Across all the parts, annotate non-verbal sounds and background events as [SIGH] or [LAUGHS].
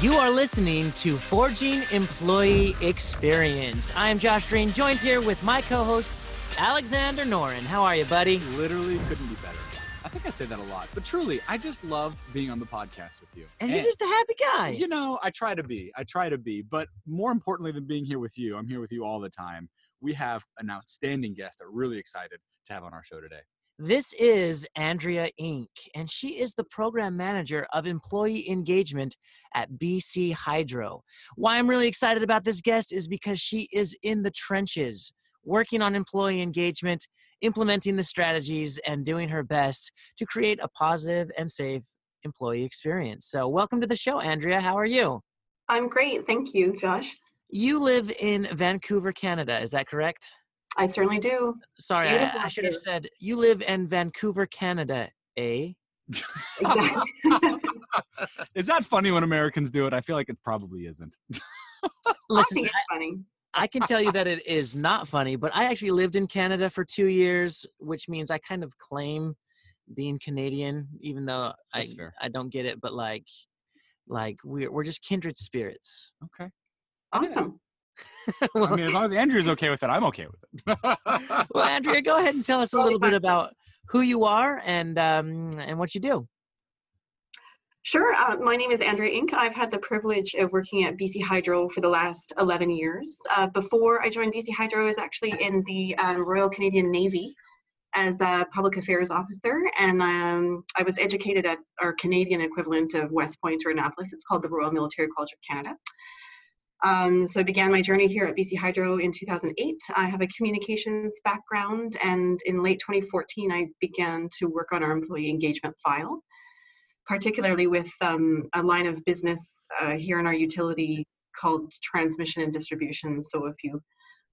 You are listening to Forging Employee Experience. I am Josh Green, joined here with my co host, Alexander Noren. How are you, buddy? Literally couldn't be better. I think I say that a lot, but truly, I just love being on the podcast with you. And, you're just a happy guy. You know, I try to be. I try to be. But more importantly than being here with you, I'm here with you all the time. We have an outstanding guest that we're really excited to have on our show today. This is Andrea Ink, and she is the program manager of employee engagement at BC Hydro. Why I'm really excited about this guest is because she is in the trenches, working on employee engagement, implementing the strategies, and doing her best to create a positive and safe employee experience. So, welcome to the show, Andrea. How are you? I'm great. Thank you, Josh. You live in Vancouver, Canada. Is that correct? I certainly do. Sorry, I, I, should have said you live in Vancouver, Canada, eh? [LAUGHS] Exactly. [LAUGHS] is that funny when Americans do it? I feel like it probably isn't. [LAUGHS] Listen, I think it's funny. I can tell you that it is not funny, but I actually lived in Canada for two years, which means I kind of claim being Canadian, even though I I don't get it. But like, like we're we're just kindred spirits. Okay. Awesome. Well, [LAUGHS] I mean, as long as Andrea's okay with it, I'm okay with it. [LAUGHS] well, Andrea, go ahead and tell us a little bit about who you are and um, and what you do. Sure. Uh, my name is Andrea Ink. I've had the privilege of working at BC Hydro for the last 11 years. Uh, before I joined BC Hydro, I was actually in the um, Royal Canadian Navy as a public affairs officer, and um, I was educated at our Canadian equivalent of West Point or Annapolis. It's called the Royal Military College of Canada. Um, so I began my journey here at BC Hydro in 2008. I have a communications background, and in late 2014, I began to work on our employee engagement file, particularly with um, a line of business uh, here in our utility called transmission and distribution. So if you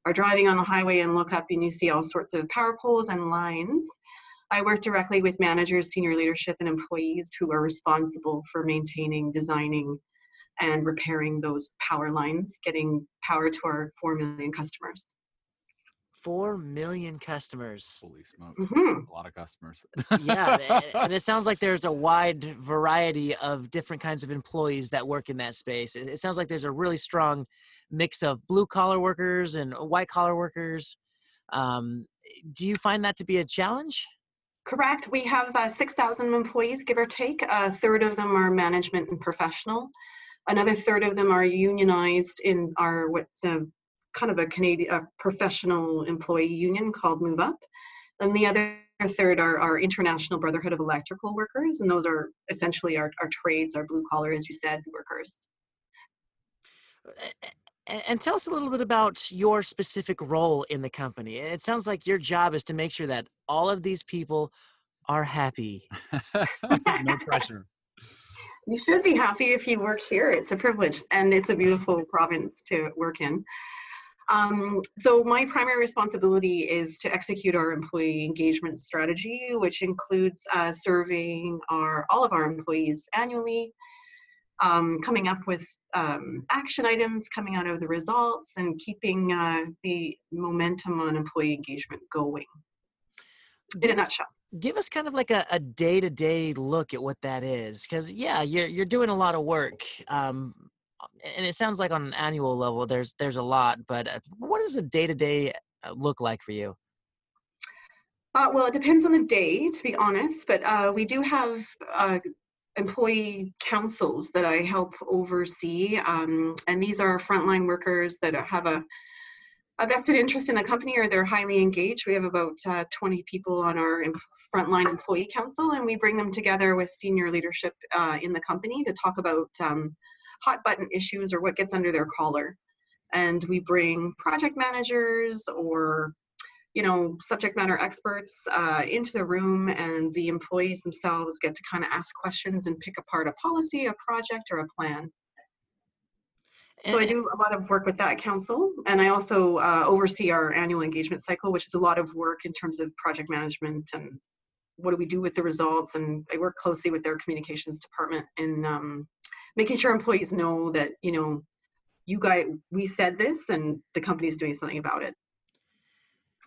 are driving on the highway and look up and you see all sorts of power poles and lines, I work directly with managers, senior leadership, and employees who are responsible for maintaining, designing, and repairing those power lines, getting power to our 4 million customers. 4 million customers. Holy smokes. Mhm. A lot of customers. yeah, and it sounds like there's a [LAUGHS] wide variety of different kinds of employees that work in that space. It, it sounds like there's a really strong mix of blue collar workers and white collar workers. Um, do you find that to be a challenge? Correct. We have uh, 6,000 employees, give or take. A third of them are management and professional. Another third of them are unionized in our what's a kind of a Canadian a professional employee union called MoveUP. And the other third are our International Brotherhood of Electrical Workers, and those are essentially our, our trades, our blue collar, as you said, workers. And tell us a little bit about your specific role in the company. It sounds like your job is to make sure that all of these people are happy. [LAUGHS] no pressure. You should be happy if you work here. It's a privilege and it's a beautiful province to work in. Um, so my primary responsibility is to execute our employee engagement strategy, which includes uh, surveying our all of our employees annually, um, coming up with um, action items coming out of the results, and keeping uh, the momentum on employee engagement going. In a nutshell. Give us kind of like a, a day-to-day look at what that is because yeah you're, you're doing a lot of work um, and it sounds like on an annual level there's there's a lot but uh, what does a day-to-day uh, look like for you Uh, well, it depends on the day, to be honest, but uh, we do have uh, employee councils that I help oversee, um, and these are frontline workers that have a, a vested interest in the company or they're highly engaged. We have about uh, 20 people on our frontline employee council, and we bring them together with senior leadership uh, in the company to talk about um, hot button issues or what gets under their collar. And we bring project managers or you know subject matter experts uh, into the room and the employees themselves get to kind of ask questions and pick apart a policy a project or a plan so i do a lot of work with that council and i also uh, oversee our annual engagement cycle which is a lot of work in terms of project management and what do we do with the results? And i work closely with their communications department in um, making sure employees know that you know you guys we said this and the company is doing something about it.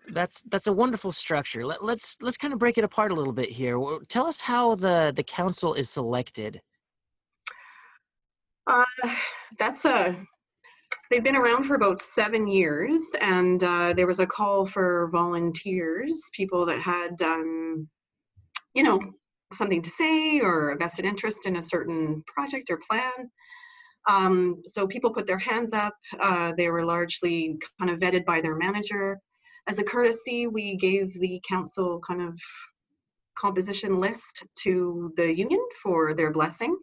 That's that's a wonderful structure. Let, let's let's kind of break it apart a little bit here. Tell us how the the council is selected. Uh, that's a. They've been around for about seven years, and uh, there was a call for volunteers, people that had, um, you know, something to say or a vested interest in a certain project or plan. Um, so people put their hands up. Uh, they were largely kind of vetted by their manager. As a courtesy, we gave the council kind of composition list to the union for their blessing,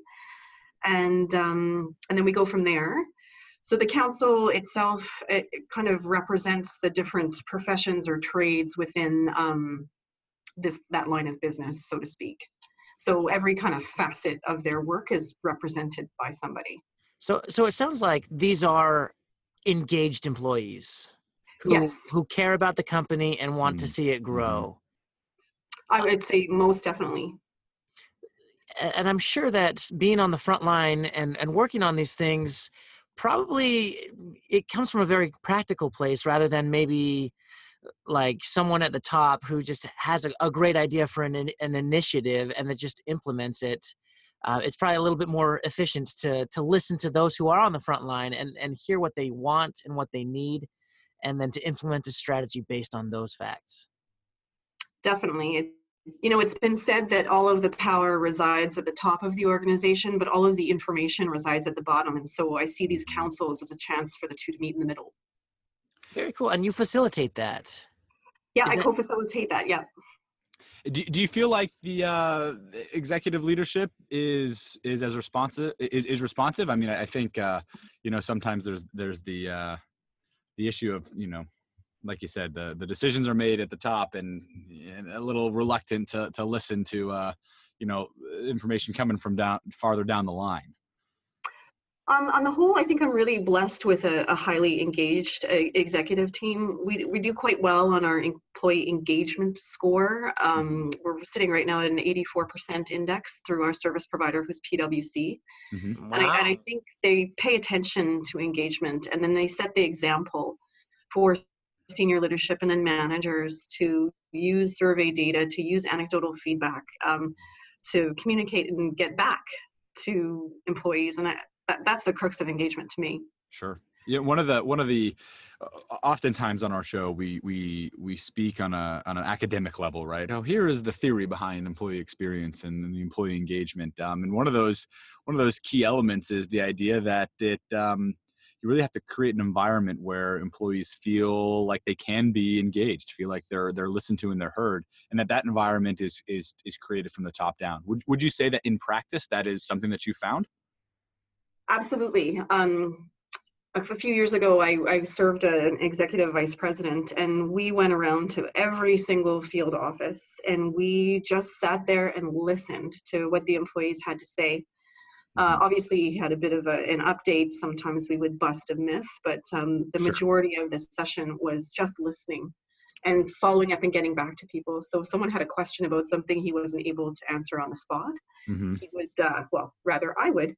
and um, and then we go from there. So the council itself it, kind of represents the different professions or trades within um, this that line of business, so to speak. So every kind of facet of their work is represented by somebody. So, so it sounds like these are engaged employees who Yes. who care about the company and want to Mm. see it grow. I would say most definitely. And I'm sure that being on the front line and and working on these things probably it comes from a very practical place rather than maybe like someone at the top who just has a, a great idea for an an initiative and that just implements it. Uh, it's probably a little bit more efficient to to listen to those who are on the front line and and hear what they want and what they need, and then to implement a strategy based on those facts. Definitely. It, you know, it's been said that all of the power resides at the top of the organization, but all of the information resides at the bottom. And so I see these councils as a chance for the two to meet in the middle. Very cool, and you facilitate that. Yeah, Is I it- co-facilitate that. Yeah. Do, do you feel like the uh, executive leadership is is as responsive is, is responsive? I mean, I, I think uh, you know sometimes there's there's the uh, the issue of you know like you said the the decisions are made at the top and, and a little reluctant to to listen to uh, you know information coming from down farther down the line. Um, on the whole, I think I'm really blessed with a, a highly engaged uh, executive team. We, we do quite well on our employee engagement score. Um, we're sitting right now at an 84% index through our service provider, who's PwC. Mhm. And, I, and I think they pay attention to engagement and then they set the example for senior leadership and then managers to use survey data, to use anecdotal feedback, um, to communicate and get back to employees. And I, that, that's the crux of engagement to me. Sure. Yeah, one of the one of the oftentimes on our show we we we speak on a on an academic level, right? Oh, here is the theory behind employee experience and the employee engagement. Um, and one of those one of those key elements is the idea that it um, you really have to create an environment where employees feel like they can be engaged, feel like they're they're listened to and they're heard, and that that environment is is is created from the top down. Would would you say that in practice that is something that you found? Absolutely. Um, a few years ago, I, I served as an executive vice president, and we went around to every single field office and we just sat there and listened to what the employees had to say. Uh, obviously, you had a bit of a, an update. Sometimes we would bust a myth, but um, the Sure. majority of the session was just listening and following up and getting back to people. So, if someone had a question about something he wasn't able to answer on the spot, Mm-hmm. he would, uh, well, rather I would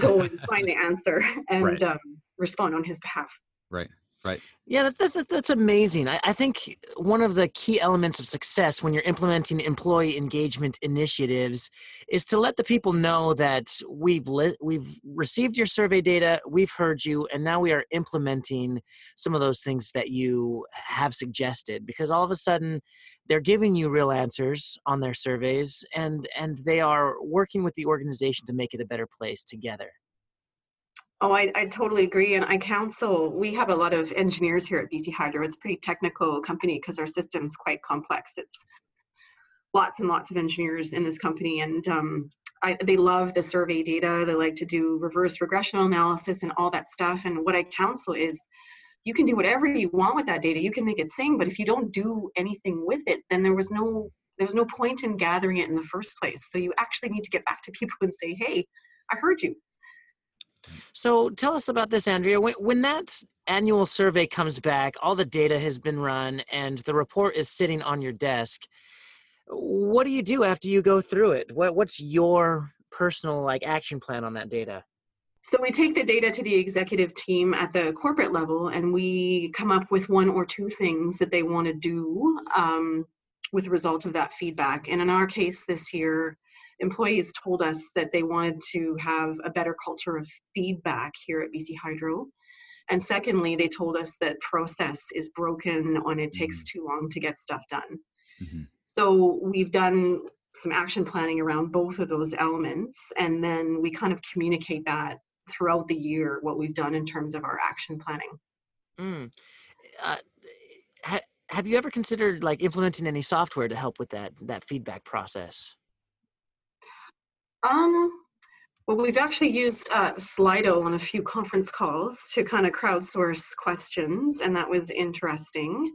go and [LAUGHS] find the answer and Right. um, respond on his behalf. Right. Right. Yeah, that, that, that's amazing. I, I think one of the key elements of success when you're implementing employee engagement initiatives is to let the people know that we've li- we've received your survey data, we've heard you, and now we are implementing some of those things that you have suggested. Because all of a sudden, they're giving you real answers on their surveys, and and they are working with the organization to make it a better place together. Oh, I, I totally agree. And I counsel, we have a lot of engineers here at BC Hydro. It's a pretty technical company because our system's quite complex. It's lots and lots of engineers in this company. And um, I, they love the survey data. They like to do reverse regressional analysis and all that stuff. And what I counsel is you can do whatever you want with that data. You can make it sing, but if you don't do anything with it, then there was no there's no point in gathering it in the first place. So you actually need to get back to people and say, hey, I heard you. So tell us about this, Andrea. When, when that annual survey comes back, all the data has been run, and the report is sitting on your desk. What do you do after you go through it? What, what's your personal like action plan on that data? So we take the data to the executive team at the corporate level, and we come up with one or two things that they want to do um, with the result of that feedback. And in our case this year, employees told us that they wanted to have a better culture of feedback here at BC Hydro. And secondly, they told us that process is broken and it takes Mm-hmm. too long to get stuff done. Mhm. So we've done some action planning around both of those elements, and then we kind of communicate that throughout the year what we've done in terms of our action planning. Mm. Uh, ha- have you ever considered like implementing any software to help with that that feedback process? Um, well, we've actually used uh, Slido on a few conference calls to kind of crowdsource questions, and that was interesting.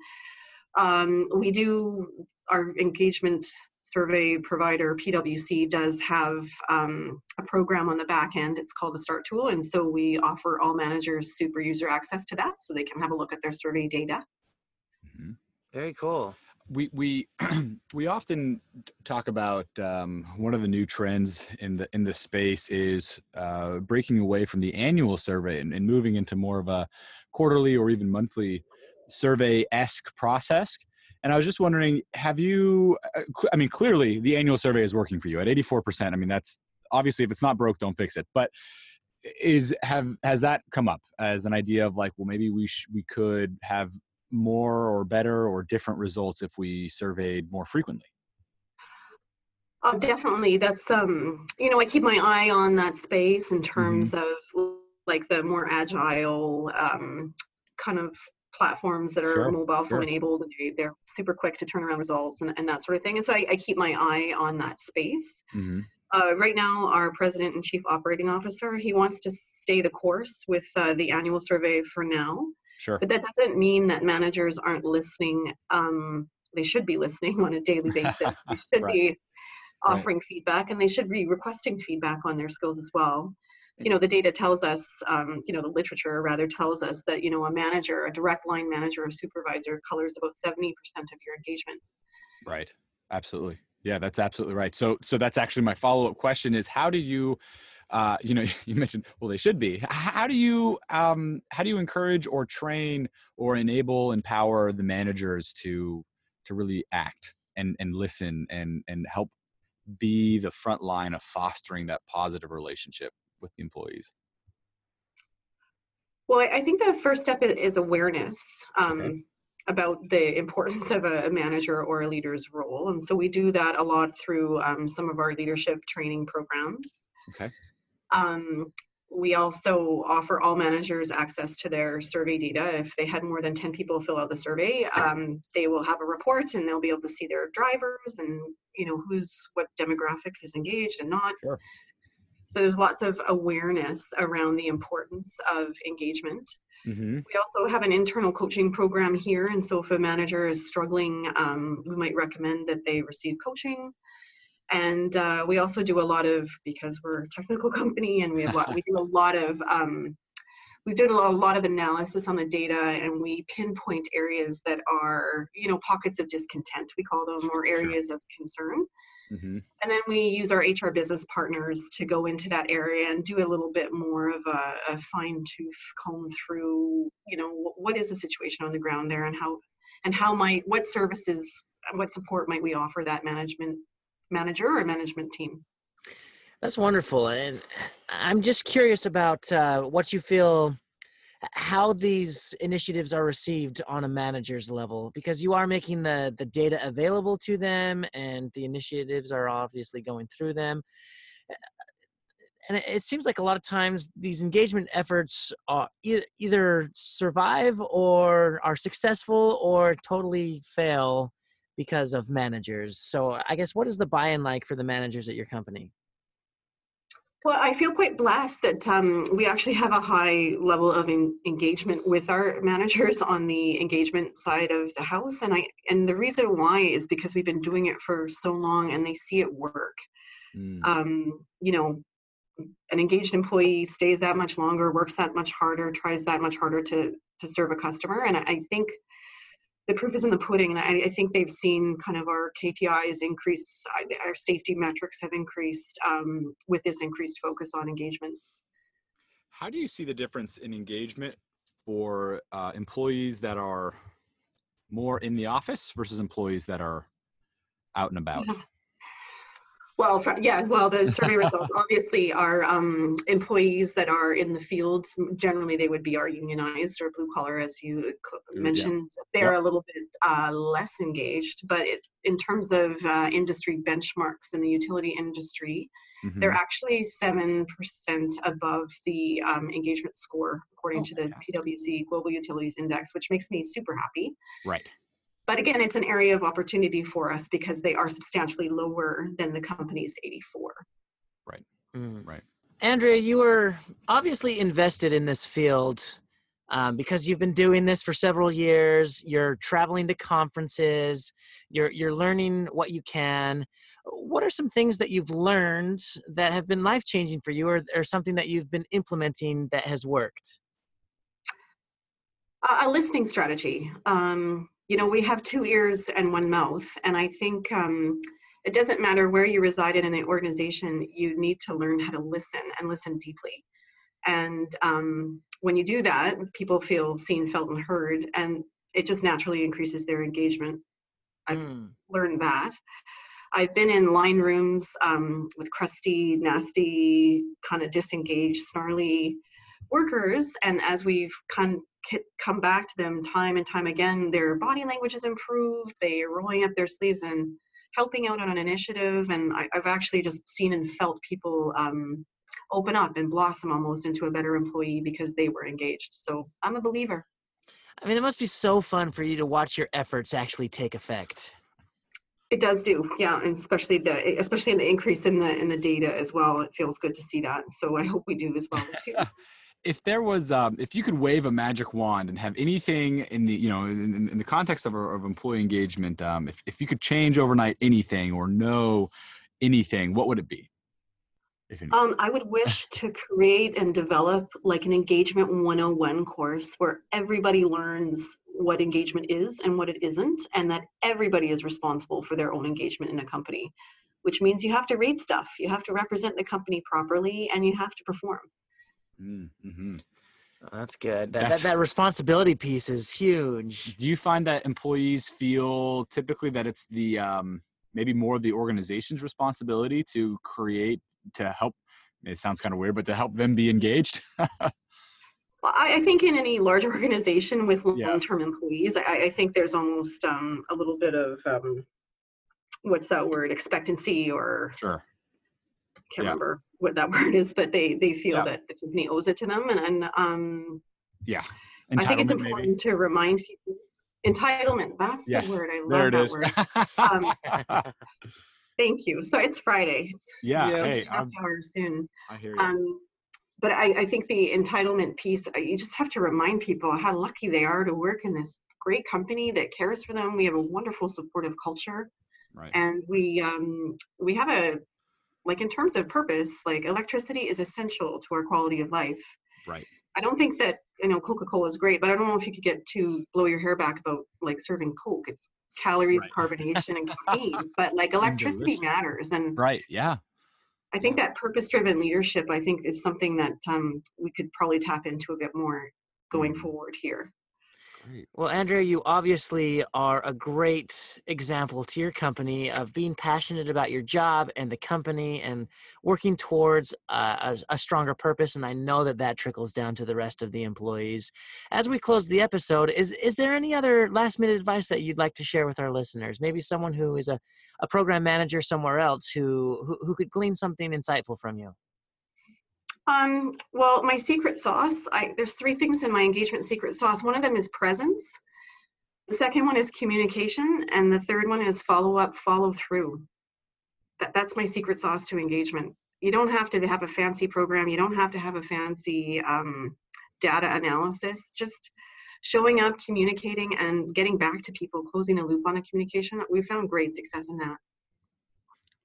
Um, we do our engagement survey provider PwC does have um, a program on the back end. It's called the Start Tool, and so we offer all managers super user access to that, so they can have a look at their survey data. Mhm. Very cool. We we [CLEARS THROAT] we often talk about um, one of the new trends in the in the space is uh, breaking away from the annual survey and, and moving into more of a quarterly or even monthly survey esque process. And I was just wondering, have you? uh, I mean, clearly the annual survey is working for you at eighty four percent. I mean, that's obviously if it's not broke, don't fix it. But is have has that come up as an idea of like, well, maybe we sh- we could have more or better or different results if we surveyed more frequently. Oh, definitely. That's um, you know, I keep my eye on that space in terms of like the more agile um, kind of platforms that are Sure, mobile sure. phone enabled and they, they're super quick to turn around results and, and that sort of thing. And so I, I keep my eye on that space. Mm-hmm. Uh, right now, our president and chief operating officer, he wants to stay the course with uh, the annual survey for now. Sure. But that doesn't mean that managers aren't listening. Um, they should be listening [LAUGHS] on a daily basis. They [LAUGHS] should Right. be Right. offering feedback and they should be requesting feedback on their skills as well. You know, the data tells us, um, you know, the literature rather tells us that, you know, a manager, a direct line manager or supervisor colors about 70% of your engagement. Right. Absolutely. Yeah, that's absolutely right. So so that's actually my follow-up question is how do you uh, you know, [LAUGHS] you mentioned well they should be. How do you um how do you encourage or train or enable empower the managers to to really act and and listen and and help be the front line of fostering that positive relationship with the employees? Well, I think the first step is awareness um, Okay. about the importance of a, a manager or a leader's role. And so we do that a lot through um, some of our leadership training programs. Okay. Um, we also offer all managers access to their survey data. If they had more than 10 people fill out the survey, um, they will have a report and they'll be able to see their drivers and, you know, who's, what demographic is engaged and not. Sure. So there's lots of awareness around the importance of engagement. Mm-hmm. We also have an internal coaching program here, and so if a manager is struggling, um, we might recommend that they receive coaching. And uh, we also do a lot of because we're a technical [LAUGHS] company, and we have lot, we do a lot of um, we did a lot, of analysis on the data, and we pinpoint areas that are you know pockets of discontent we call them or areas of concern. Mm-hmm. And then we use our HR business partners to go into that area and do a little bit more of a, a fine tooth comb through, you know, wh- what is the situation on the ground there and how, and how might, what services, what support might we offer that management manager or management team? That's wonderful. And I'm just curious about uh, what you feel, how these initiatives are received on a manager's level, because you are making the, the data available to them and the initiatives are obviously going through them. And it- seems like a lot of times these engagement efforts are e- either survive or are successful or totally fail because of managers. So I guess what is the buy-in like for the managers at your company? Well, I feel quite blessed that um, we actually have a high level of en- engagement with our managers on the engagement side of the house, and I and the reason why is because we've been doing it for so long, and they see it work. Mm. Um, you know, an engaged employee stays that much longer, works that much harder, tries that much harder to to serve a customer, and I, I think the proof is in the pudding. And I, I think they've seen kind of our KPIs increase, our safety metrics have increased um, with this increased focus on engagement. How do you see the difference in engagement for uh, employees that are more in the office versus employees that are out and about? Yeah. Well, yeah, well, the survey [LAUGHS] results obviously are um, employees that are in the fields. Generally, they would be our unionized or blue collar, as you mentioned. Yeah. They're a little bit uh, less engaged, but it, in terms of uh, industry benchmarks in the utility industry, mm-hmm. they're actually 7% above the um, engagement score, according oh, to the. PwC Global Utilities Index, which makes me super happy. Right. But again, it's an area of opportunity for us because they are substantially lower than the company's 84. Right. Mm. Right. Andrea, you were obviously invested in this field um, because you've been doing this for several years. You're traveling to conferences. You're you're learning what you can. What are some things that you've learned that have been life changing for you, or, or something that you've been implementing that has worked? a listening strategy. Um, you know, we have two ears and one mouth, and I think um, it doesn't matter where you reside in an organization, you need to learn how to listen and listen deeply. And um, when you do that, people feel seen, felt, and heard, and it just naturally increases their engagement. I've mm. learned that. I've been in line rooms um, with crusty, nasty, kind of disengaged, snarly workers, and as we've come come back to them time and time again, their body language has improved. They are rolling up their sleeves and helping out on an initiative. And I, have actually just seen and felt people um, open up and blossom almost into a better employee because they were engaged. So I'm a believer. I mean, it must be so fun for you to watch your efforts actually take effect. It does do, yeah, and especially the especially in the increase in the in the data as well. It feels good to see that. So I hope we do as well this year. [LAUGHS] if there was um, if you could wave a magic wand and have anything in the you know in, in the context of, of employee engagement um, if, if you could change overnight anything or know anything what would it be um, I would wish to create and develop like an engagement 101 course where everybody learns what engagement is and what it isn't, and that everybody is responsible for their own engagement in a company, which means you have to read stuff, you have to represent the company properly, and you have to perform. Mm-hmm. Oh, that's good. That, that's, that, that responsibility piece is huge. Do you find that employees feel typically that it's the um, maybe more of the organization's responsibility to create to help? It sounds kind of weird, but to help them be engaged. [LAUGHS] I think in any large organization with long-term yeah. employees, I, I, think there's almost um, a little bit of um, what's that word expectancy or sure can't yeah. remember what that [LAUGHS] word is, but they they feel yeah. that the company owes it to them, and, and um, yeah, I think it's important maybe. to remind people entitlement. That's yes. the word. I love that is. word. [LAUGHS] Um, thank you. So it's Friday. It's, yeah. Hey, hour soon. I hear you. Um, but I, I think the entitlement piece, uh, you just have to remind people how lucky they are to work in this great company that cares for them. We have a wonderful supportive culture. Right. And we um, we have a like in terms of purpose like electricity is essential to our quality of life. Right. I don't think that you know coca-cola is great but i don't know if you could get to blow your hair back about like serving coke. It's calories right. carbonation and [LAUGHS] caffeine but like electricity matters and right yeah. I think that purpose driven leadership i think is something that um, we could probably tap into a bit more going mm. forward here Great. Well, Andrea, you obviously are a great example to your company of being passionate about your job and the company and working towards a, a, stronger purpose. And I know that that trickles down to the rest of the employees. As we close the episode, is, is there any other last minute advice that you'd like to share with our listeners? Maybe someone who is a, a program manager somewhere else who, who, who could glean something insightful from you? Um, well, my secret sauce, I, there's three things in my engagement secret sauce. One of them is presence. The second one is communication. And the third one is follow up, follow through. That, that's my secret sauce to engagement. You don't have to have a fancy program. You don't have to have a fancy um, data analysis. Just showing up, communicating, and getting back to people, closing the loop on the communication. We found great success in that.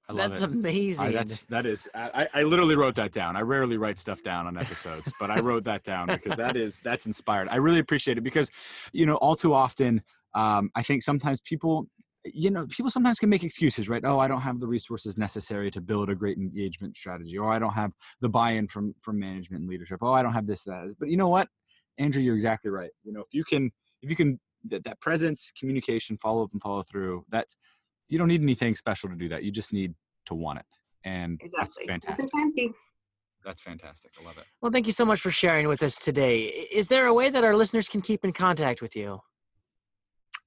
That's it. amazing. I, that's that is. I, I literally wrote that down. I rarely write stuff down on episodes, but I wrote that down because that is that's inspired. I really appreciate it because, you know, all too often, um, I think sometimes people, you know, people sometimes can make excuses, right? Oh, I don't have the resources necessary to build a great engagement strategy, or I don't have the buy-in from from management and leadership. Oh, I don't have this that. But you know what, Andrew, you're exactly right. You know, if you can, if you can, that, that presence, communication, follow up, and follow through. That's you don't need anything special to do that. You just need to want it. and Exactly. that's Nothing fantastic. fancy. That's fantastic. I love it. Well, thank you so much for sharing with us today. Is there a way that our listeners can keep in contact with you?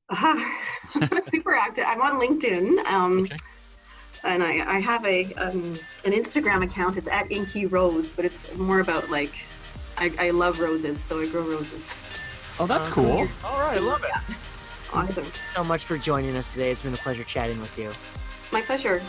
I'm [LAUGHS] super active. I'm on LinkedIn. Um, Okay. And I, I have a um, an Instagram account. It's at Inky Rose, but it's more about like I, I love roses, so I grow roses. Oh, that's Uh, cool. All right, I love it. Awesome. So much for joining us today. It's been a pleasure chatting with you. My pleasure.